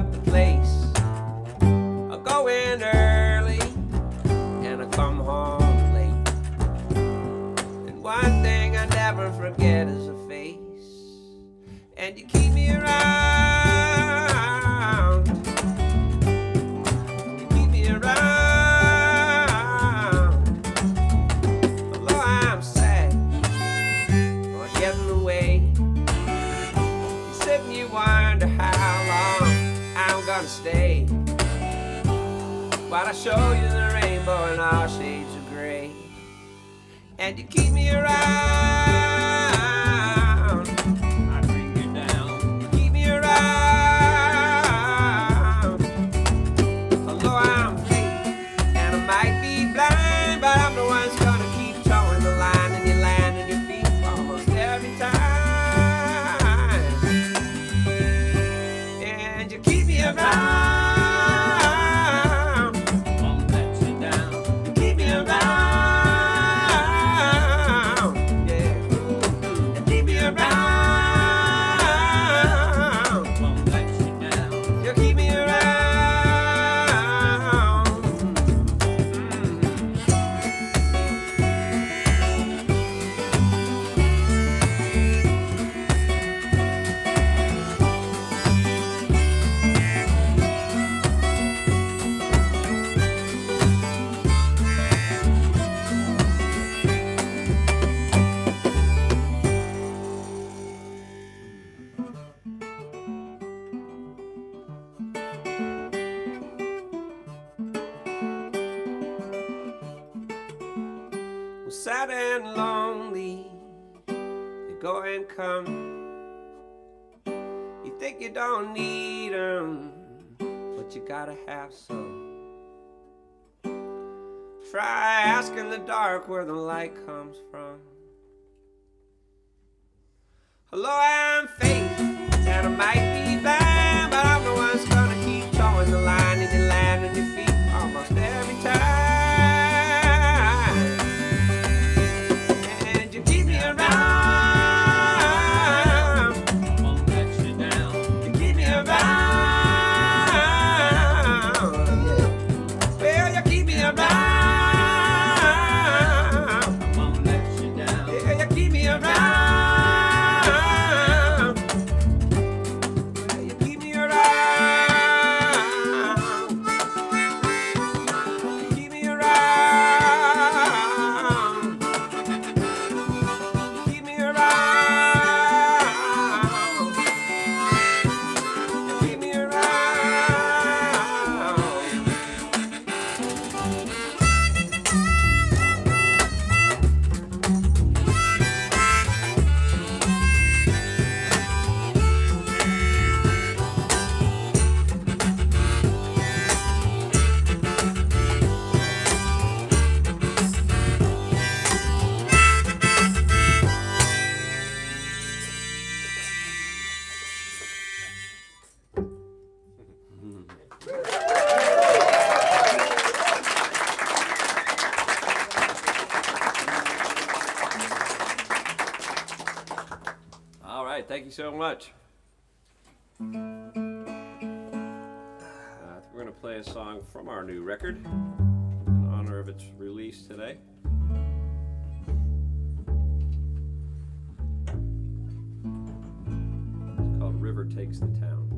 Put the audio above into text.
of the place. I go in early and I come home late. And one thing I never forget is a face. And you keep me around. You keep me around. Although I'm sad for getting away, you sit and you wonder how long. I'm gonna stay. While I show you the rainbow in all shades of gray, and you keep me around. Down. You sad and lonely, you go and come. You think you don't need 'em, but you gotta have some. Try asking the dark where the light comes from. Hello, thank you so much. Uh, I think we're going to play a song from our new record in honor of its release today. It's called River Takes the Town.